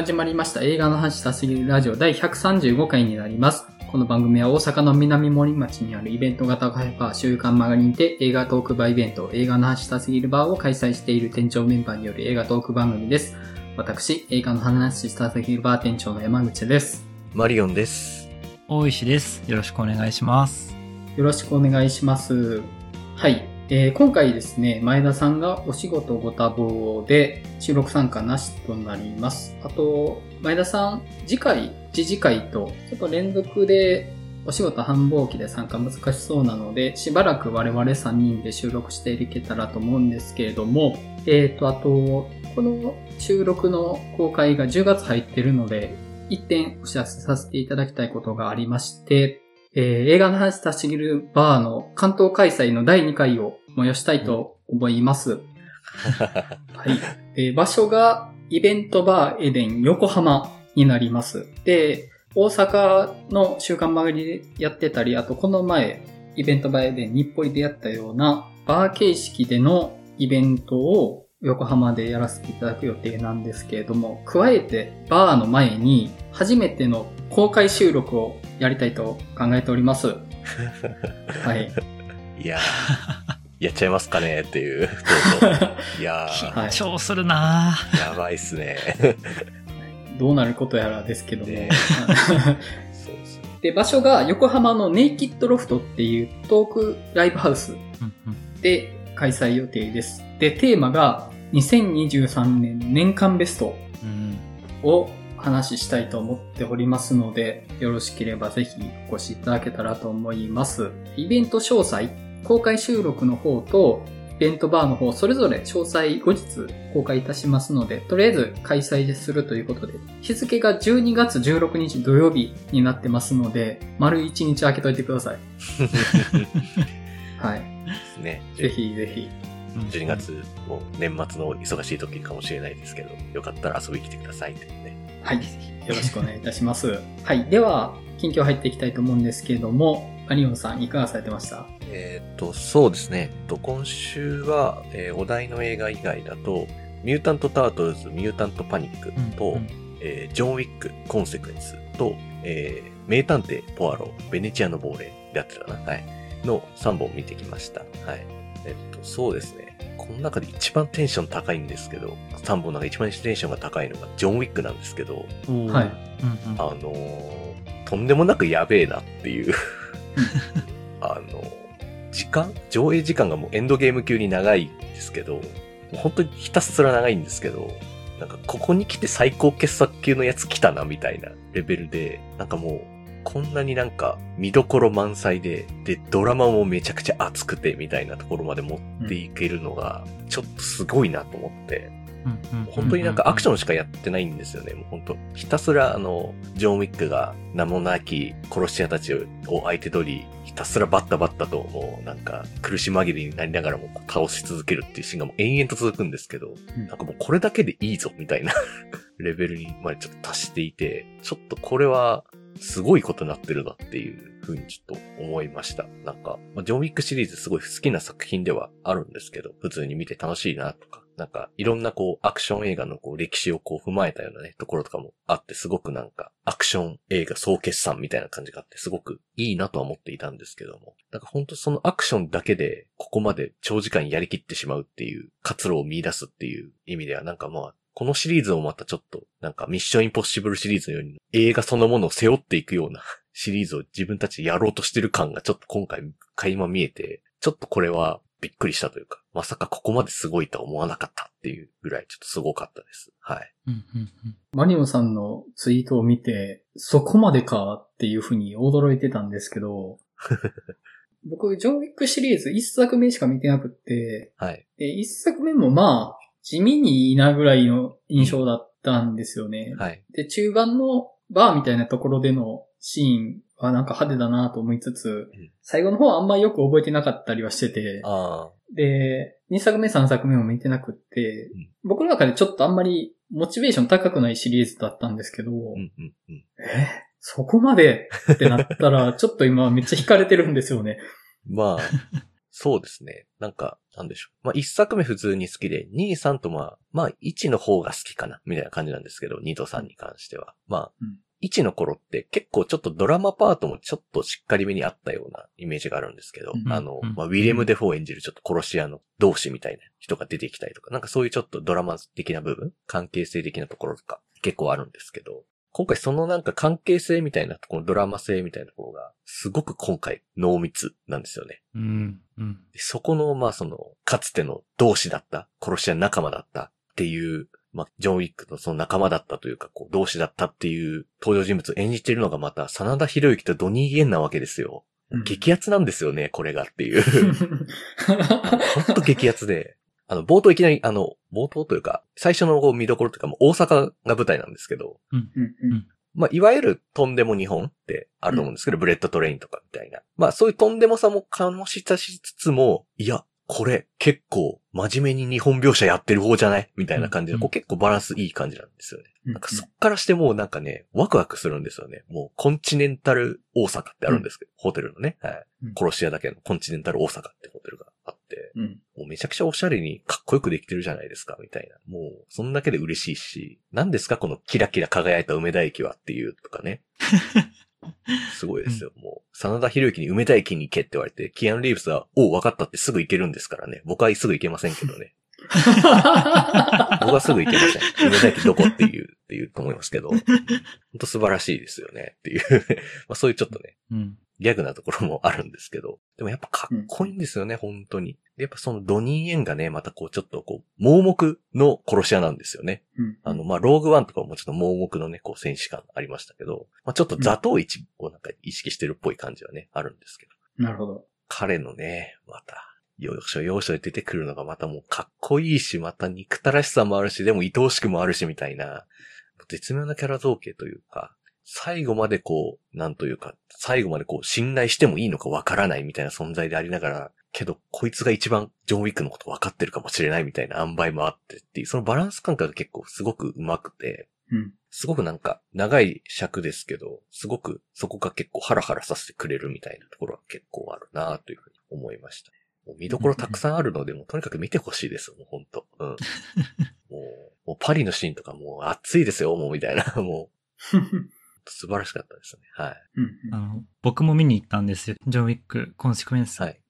始まりました映画の話したすぎるラジオ第135回になります。この番組は大阪の南森町にあるイベント型カフェバー週刊マガリンで映画トークバーイベント映画の話したすぎるバーを開催している店長メンバーによる映画トーク番組です。私、映画の話したすぎるバー店長の山口です。マリオンです。大石です。よろしくお願いします。よろしくお願いします。はい。えー今回ですね、前田さんがお仕事ご多忙で収録参加なしとなります。あと、前田さん、次回、次次回と、ちょっと連続でお仕事繁忙期で参加難しそうなので、しばらく我々3人で収録していけたらと思うんですけれども、えーと、あと、この収録の公開が10月入ってるので、一点お知らせさせていただきたいことがありまして、えー映画の話したしぎるバーの関東開催の第2回を催したいと思います。はい。えー場所がイベントバーエデン横浜になります。で、大阪の週刊曲がりでやってたり、あとこの前、イベントバーエデン日暮里でやったようなバー形式でのイベントを横浜でやらせていただく予定なんですけれども、加えてバーの前に初めての公開収録をやりたいと考えております。はい。いやー、やっちゃいますかねっていう。そうそういや緊張するなぁやばいっすね。どうなることやらですけども。ねそうですね。で、場所が横浜のネイキッドロフトっていうトークライブハウスで開催予定です。で、テーマが2023年年間ベストうんを話ししたいと思っておりますので、よろしければぜひお越しいただけたらと思います。イベント詳細、公開収録の方と、イベントバーの方、それぞれ詳細後日公開いたしますので、とりあえず開催するということで、日付が12月16日土曜日になってますので、丸1日空けといてください。はい。ですね。ぜひぜひ。うん12月、もう年末の忙しい時かもしれないですけど、よかったら遊びに来てくださいってね。はい。よろしくお願いいたします。はい。では、近況入っていきたいと思うんですけれども、マリオンさんいかがされてました？えーっと、そうですね。えっと今週は、えーお題の映画以外だと、ミュータント・タートルズ・ミュータント・パニックと、うんうんえージョン・ウィック、コンセクエンスと、えー名探偵、ポアロ、ベネチアの亡霊であってたかなはい。の3本見てきました。はい。えっと、そうですね。この中で一番テンション高いんですけど、3本の中で一番テンションが高いのがジョン・ウィックなんですけど、はいうんうんあのーとんでもなくやべえなっていう。あの時間？上映時間がもうエンドゲーム級に長いんですけど、本当にひたすら長いんですけど、なんかここに来て最高傑作級のやつ来たなみたいなレベルで、なんかもう、こんなになんか見どころ満載で、で、ドラマもめちゃくちゃ熱くてみたいなところまで持っていけるのが、ちょっとすごいなと思って、本当になんかアクションしかやってないんですよね。もう本当ひたすらあの、ジョン・ウィックが名もなき殺し屋たちを相手取り、ひたすらバッタバッタともうなんか苦し紛れになりながらも倒し続けるっていうシーンがもう延々と続くんですけど、うんなんかもうこれだけでいいぞみたいな レベルにまでちょっと達していて、ちょっとこれはすごいことになってるなっていうふうにちょっと思いました。なんか、まあ、ジョン・ウィックシリーズすごい好きな作品ではあるんですけど、普通に見て楽しいなとか、なんかいろんなこうアクション映画のこう歴史をこう踏まえたようなね、ところとかもあって、すごくなんかアクション映画総決算みたいな感じがあって、すごくいいなとは思っていたんですけども、なんか本当そのアクションだけでここまで長時間やりきってしまうっていう活路を見出すっていう意味ではなんかまあ、このシリーズをまたちょっと、なんかミッションインポッシブルシリーズのように映画そのものを背負っていくようなシリーズを自分たちでやろうとしてる感がちょっと今回垣間見えて、ちょっとこれはびっくりしたというか、まさかここまですごいとは思わなかったっていうぐらいちょっとすごかったです。はい。うんうんうんマリオンさんのツイートを見て、そこまでかっていうふうに驚いてたんですけど、僕、ジョン・ウィックシリーズ一作目しか見てなくって、はい。で一作目もまあ、地味にいいなぐらいの印象だったんですよね。はい。で、中盤のバーみたいなところでのシーンはなんか派手だなと思いつつ、ん最後の方はあんまよく覚えてなかったりはしてて。で、2作目3作目も見てなくって、うん僕の中でちょっとあんまりモチベーション高くないシリーズだったんですけど、うんうんうん。え？そこまで？ってなったら、ちょっと今めっちゃ惹かれてるんですよね。まあ、そうですね。なんか、なんでしょう。まあ、一作目普通に好きで、2、3とまあ、まあ、1の方が好きかな、みたいな感じなんですけど、2と3に関しては。まあ、うん1の頃って結構ちょっとドラマパートもちょっとしっかりめにあったようなイメージがあるんですけど、うんあの、うんまあ、ウィレム・デフォー演じるちょっと殺し屋の同志みたいな人が出てきたりとか、なんかそういうちょっとドラマ的な部分、関係性的なところとか結構あるんですけど、今回そのなんか関係性みたいなところ、ドラマ性みたいなところが、すごく今回濃密なんですよね。うん。うん。でそこの、まあその、かつての同志だった、殺し屋仲間だったっていう、まあ、ジョン・ウィックのその仲間だったというか、こう、同志だったっていう登場人物を演じているのがまた、真田広之とドニー・イエンなわけですよ。うん激アツなんですよね、これがっていう。ほんと激アツで。あの、冒頭いきなり、あの、冒頭というか、最初のこう見どころというか、もう大阪が舞台なんですけど、うんうんまあ、いわゆるとんでも日本ってあると思うんですけど、 Bullet Train とかみたいな。まあ、そういうとんでもさも醸し出しつつも、いや、これ結構真面目に日本描写やってる方じゃない？みたいな感じで、うんこう結構バランスいい感じなんですよね。うんなんかそっからしてもうなんかね、ワクワクするんですよね。もうコンチネンタル大阪ってあるんですけど、ホテルのね、はいうん。殺し屋だけのコンチネンタル大阪ってホテルがあって、うんもうめちゃくちゃおしゃれにかっこよくできてるじゃないですか、みたいな。もう、そんだけで嬉しいし、何ですかこのキラキラ輝いた梅田駅はっていうとかね。すごいですよ。もう、真田広之に梅田駅に行けって言われて、キアン・リーブスは、おう、分かったってすぐ行けるんですからね。僕はすぐ行けませんけどね。僕はすぐ行けません。梅田駅どこっていう、っていうと思いますけど。本当素晴らしいですよね。っていう まあそういうちょっとね、うん。ギャグなところも あるんですけど、でもやっぱかっこいいんですよね、本当に。でやっぱそのドニー・エンがね、またこうちょっとこう、盲目の殺し屋なんですよね。うんあの、まあ、ローグワンとかもちょっと盲目のね、こう、戦士感ありましたけど、まあ、ちょっと座頭市をなんか意識してるっぽい感じはね、あるんですけど。なるほど。彼のね、また、要所要所で出てくるのがまたもうかっこいいし、また憎たらしさもあるし、でも愛おしくもあるしみたいな、絶妙なキャラ造形というか、最後までこう、なんというか、最後までこう、信頼してもいいのかわからないみたいな存在でありながら、けど、こいつが一番ジョン・ウィックのこと分かってるかもしれないみたいな塩梅もあってっていう、そのバランス感覚が結構すごく上手くて、うん。すごくなんか、長い尺ですけど、すごくそこが結構ハラハラさせてくれるみたいなところは結構あるなというふうに思いました。もう見どころたくさんあるので、もうとにかく見てほしいです、もう本当うん。もう、もうパリのシーンとかもう熱いですよ、もうみたいな、もう 素晴らしかったですね。はい。うんあの、僕も見に行ったんですよ。ジョン・ウィック、コンシクエンス。はい。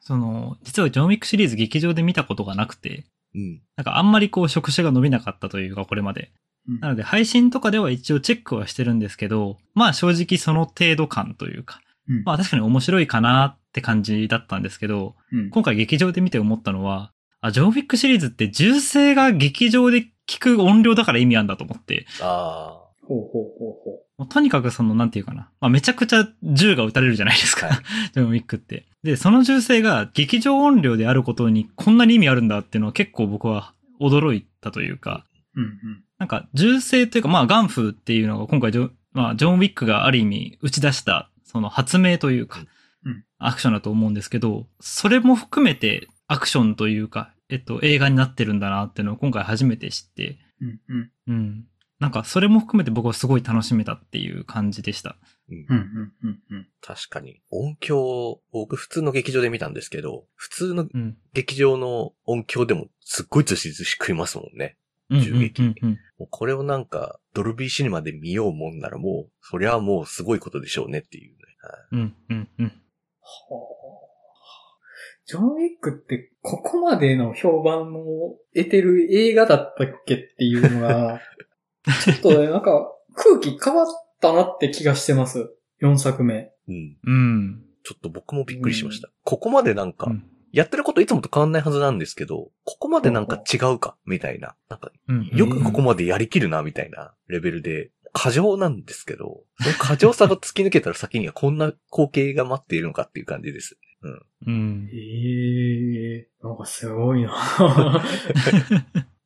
その、実はジョン・ウィックシリーズ劇場で見たことがなくて、うん。なんかあんまりこう触手が伸びなかったというか、これまで。うんなので配信とかでは一応チェックはしてるんですけど、まあ正直その程度感というか、うんまあ確かに面白いかなって感じだったんですけど、うん今回劇場で見て思ったのは、あ、ジョン・ウィックシリーズって銃声が劇場で聞く音量だから意味あんだと思って、あほうほうほうほもうとにかくその、なんていうかな。まあめちゃくちゃ銃が撃たれるじゃないですか。はい ジョン・ウィックって。で、その銃声が劇場音量であることにこんなに意味あるんだっていうのは結構僕は驚いたというか、う。うんなんか銃声というかまあガンフーっていうのが今回ジョ,、まあ、ジョン・ウィックがある意味打ち出したその発明というかうん、アクションだと思うんですけど、それも含めてアクションというか、えっと、映画になってるんだなっていうのを今回初めて知って、うん。うんうん。なんかそれも含めて僕はすごい楽しめたっていう感じでした。うんうん。うん確かに。音響、僕普通の劇場で見たんですけど、普通のうん。劇場の音響でもすっごいずしずし食いますもんね。うん銃撃これをなんか、ドルビーシネマで見ようもんならもう、そりゃもうすごいことでしょうねっていうね。はいうんうんうん。はあジョン・ウィックってここまでの評判を得てる映画だったっけっていうのが、ちょっとね、なんか空気変わったなって気がしてます。4作目。うん。うん。ちょっと僕もびっくりしました。ここまでなんかう、んやってることいつもと変わんないはずなんですけど、ここまでなんか違うか、みたいな。なんか、うんよくここまでやりきるな、みたいなレベルで、過剰なんですけど、その過剰さが突き抜けたら先にはこんな光景が待っているのかっていう感じです。うん。うんえ。えなんかすごいな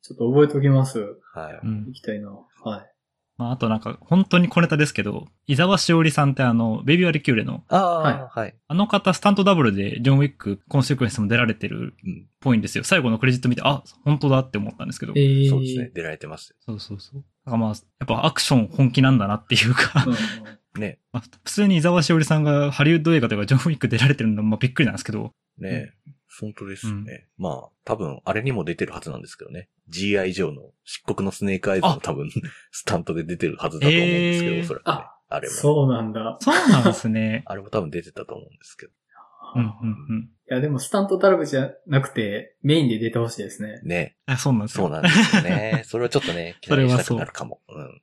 ちょっと覚えておきます。はい。うん行きたいな。はい。まあ、あとなんか、本当に小ネタですけど、伊沢しおりさんってあの、ベイビー・ワリキューレの、ああ、ははい。あの方、スタントダブルでジョン・ウィック、コンシークエンスも出られてるっうん。ぽいんですよ。最後のクレジット見て、あ、本当だって思ったんですけど。ええそうですね。。出られてます。そうそうそう。だからまあ、やっぱアクション本気なんだなっていうか、うんね。まあ普通に伊沢しおりさんがハリウッド映画とかジョン・ウィック出られてるのもまあびっくりなんですけど、ね本当ですね。まあ、多分、あれにも出てるはずなんですけどね。GI 上の漆黒のスネークアイズも多分、スタントで出てるはずだと思うんですけど、えーおそらくね。ああれも。そうなんだ。そうなんですね。あれも多分出てたと思うんですけど。うんうんうん。いや、でもスタントダルブじゃなくて、メインで出てほしいですね。ね。あそうなんですよ。そうなんですよね。それはちょっとね、期それはそう待したくなるかも。うんうんうん。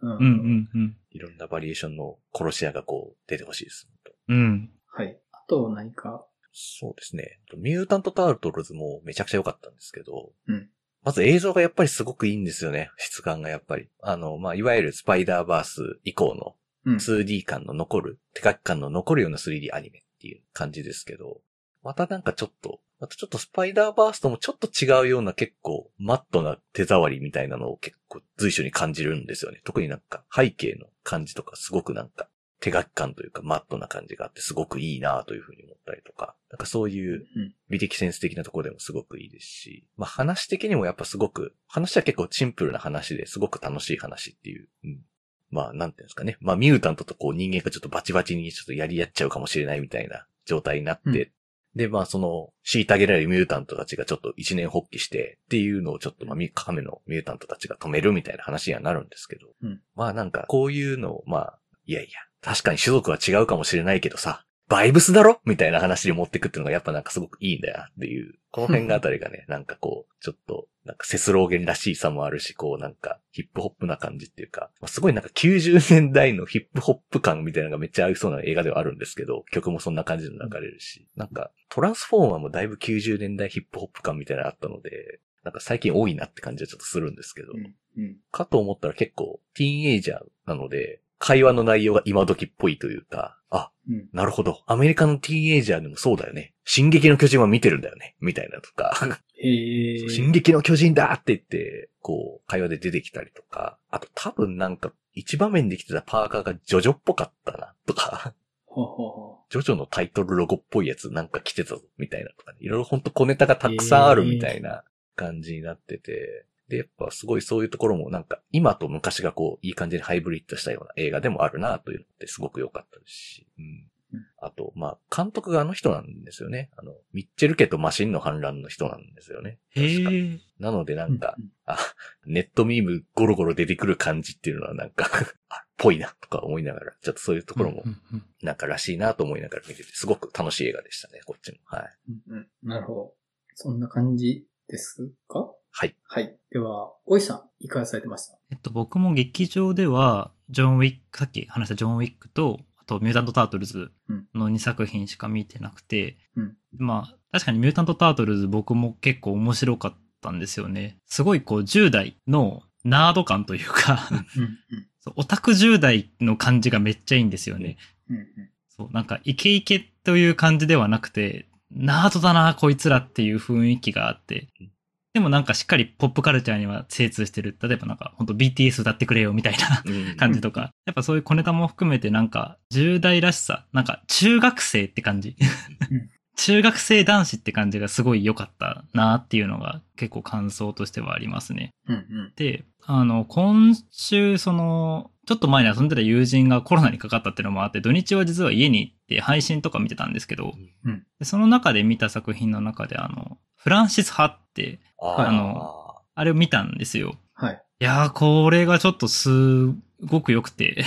うん。うんうんうん。いろんなバリエーションの殺し屋がこう、出てほしいです。うん。はい。あと何か。そうですね。ミュータント・タートルズもめちゃくちゃ良かったんですけど、うんまず映像がやっぱりすごくいいんですよね。質感がやっぱり。あの、まあ、いわゆるスパイダーバース以降のうん。2D 感の残る、手書き感の残るような 3D アニメっていう感じですけど、またなんかちょっと、またちょっとスパイダーバースともちょっと違うような結構マットな手触りみたいなのを結構随所に感じるんですよね。特になんか背景の感じとかすごくなんか手書き感というかマットな感じがあってすごくいいなというふうに思ったりとか、なんかそういううん。美的センス的なところでもすごくいいですし、まあ話的にもやっぱすごく、話は結構シンプルな話ですごく楽しい話っていう、うん。まあなんていうんですかね。まあミュータントとこう人間がちょっとバチバチにちょっとやり合っちゃうかもしれないみたいな状態になって、うんで、まあその、虐げられるミュータントたちがちょっと一年発起してっていうのをちょっとまあみ亀のミュータントたちが止めるみたいな話にはなるんですけど、うんまあなんかこういうのをまあ、いやいや、確かに種族は違うかもしれないけどさ、バイブスだろ？みたいな話に持ってくっていうのがやっぱなんかすごくいいんだよっていう、この辺があたりがね、なんかこう、ちょっと、なんかセスローゲンらしいさもあるし、こうなんかヒップホップな感じっていうか、まあすごいなんか90年代のヒップホップ感みたいなのがめっちゃ合いそうな映画ではあるんですけど、曲もそんな感じで流れるし、なんかトランスフォーマーもだいぶ90年代ヒップホップ感みたいなのあったので、なんか最近多いなって感じはちょっとするんですけど、うん。うん。かと思ったら結構ティーンエイジャーなので、会話の内容が今時っぽいというか、あ、うん。なるほど。アメリカのティーンエイジャーでもそうだよね。進撃の巨人は見てるんだよね。みたいなとか、へえ。進撃の巨人だって言って、こう、会話で出てきたりとか、あと多分なんか、一場面で着てたパーカーがジョジョっぽかったな、とか、ほうほうほジョジョのタイトルロゴっぽいやつなんか着てたぞ、みたいなとか、ね、いろいろほんと小ネタがたくさんあるみたいな感じになってて、で、やっぱすごいそういうところもなんか、今と昔がこう、いい感じにハイブリッドしたような映画でもあるなというのってすごく良かったですし、うんうん。あと、まあ、監督があの人なんですよね。あの、ミッチェル家とマシンの反乱の人なんですよね。へ確かえ。なのでなう。んか、あ、ネットミームゴロゴロ出てくる感じっていうのはなんか あ、ぽいなとか思いながら、ちょっとそういうところもなんからしいなと思いながら見てて、すごく楽しい映画でしたね、こっちも。はい。うんうん。なるほど。そんな感じですか？はい。はい。では、おいさん、いかがされてました？えっと、僕も劇場では、ジョン・ウィック、さっき話したジョン・ウィックと、あと、ミュータント・タートルズの2作品しか見てなくて、うんまあ、確かにミュータント・タートルズ僕も結構面白かったんですよね。すごいこう、10代のナード感というか、オタク10代の感じがめっちゃいいんですよね。うん。そう、なんかイケイケという感じではなくて、ナードだな、こいつらっていう雰囲気があってうん。でもなんかしっかりポップカルチャーには精通してる。例えばなんか本当 BTS 歌ってくれよみたいなうん感じとか。やっぱそういう小ネタも含めてなんか10代らしさ、なんか中学生って感じうん。中学生男子って感じがすごい良かったなっていうのが結構感想としてはありますね。うん。うん。で、あの、今週、その、ちょっと前に遊んでた友人がコロナにかかったっていうのもあって、土日は実は家に行って配信とか見てたんですけど、うんでその中で見た作品の中で、あの、フランシス・ハって、ああのあれを見たんですよ。はい。いやー、これがちょっとすごく良くて、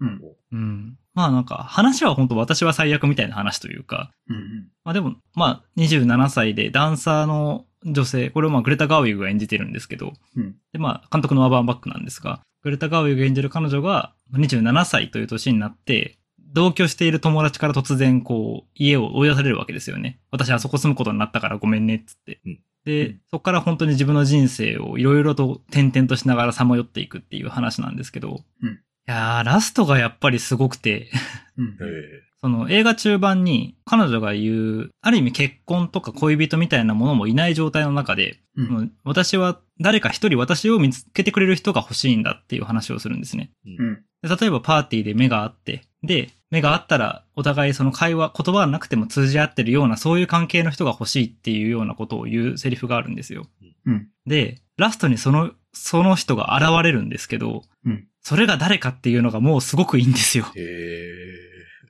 うん。うん。まあなんか、話は本当私は最悪みたいな話というか、うん。まあでも、まあ27歳でダンサーの女性、これをまあグレタ・ガウィグが演じてるんですけど、うん。で、まあ、監督のアバンバックなんですが、グレタ・ガウィグが演じる彼女が27歳という年になって、同居している友達から突然、こう、家を追い出されるわけですよね。私あそこ住むことになったからごめんね、っつって。うん。で、うん。そこから本当に自分の人生をいろいろと転々としながらさまよっていくっていう話なんですけど、うん。いやー、ラストがやっぱりすごくて、うん。ええその映画中盤に彼女が言う、ある意味結婚とか恋人みたいなものもいない状態の中で、うん。私は誰か一人私を見つけてくれる人が欲しいんだっていう話をするんですね。うん。で例えばパーティーで目があって、で、目があったらお互いその会話、言葉はなくても通じ合ってるようなそういう関係の人が欲しいっていうようなことを言うセリフがあるんですよ。うん。で、ラストにその、その人が現れるんですけど、うんそれが誰かっていうのがもうすごくいいんですよ。へえ。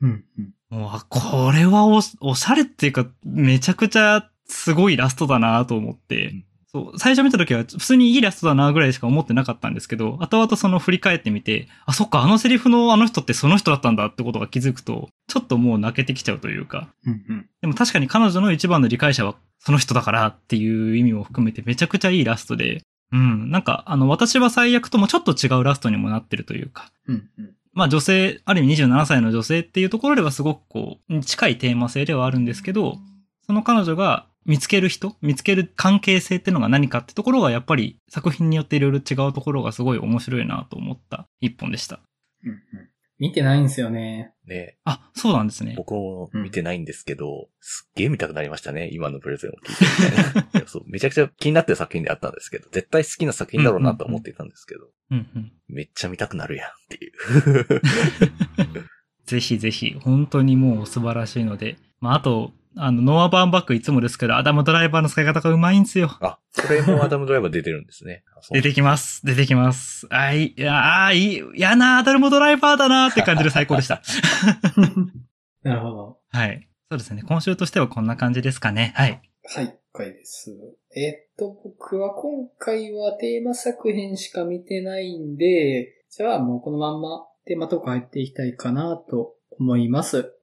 うん。うん。もう、あこれはおおしゃれっていうか、めちゃくちゃすごいラストだなと思って、うんそう、最初見た時は普通にいいラストだなぐらいしか思ってなかったんですけど、後々その振り返ってみて、あ、そっか、あのセリフのあの人ってその人だったんだってことが気づくと、ちょっともう泣けてきちゃうというか、うんうん。でも確かに彼女の一番の理解者はその人だからっていう意味も含めてめちゃくちゃいいラストで、うん、なんか、あの、私は最悪ともちょっと違うラストにもなってるというか、うんうん。まあ女性、ある意味27歳の女性っていうところではすごくこう、近いテーマ性ではあるんですけど、その彼女が見つける人、見つける関係性っていうのが何かってところがやっぱり作品によっていろいろ違うところがすごい面白いなと思った一本でした。うん。見てないんですよね。ねあ、そうなんですね。僕も見てないんですけど、すっげえ見たくなりましたね。今のプレゼンを聞いてみたいそう。めちゃくちゃ気になってる作品であったんですけど、絶対好きな作品だろうなと思っていたんですけど、うんうん。めっちゃ見たくなるやんっていう。ぜひぜひ、本当にもう素晴らしいので。まあ、あと、あの、ノア・バーンバックいつもですけど、アダムドライバーの使い方がうまいんですよ。あ、これもアダムドライバー出てるんですね。出てきます。出てきます。あい、いや、あいい、嫌なアダムドライバーだなって感じで最高でした。なるほど。はい。そうですね。今週としてはこんな感じですかね。はい。はい、了解です。えっと、僕は今回はテーマ作品しか見てないんで、じゃあもうこのまんまテーマとか入っていきたいかなと思います。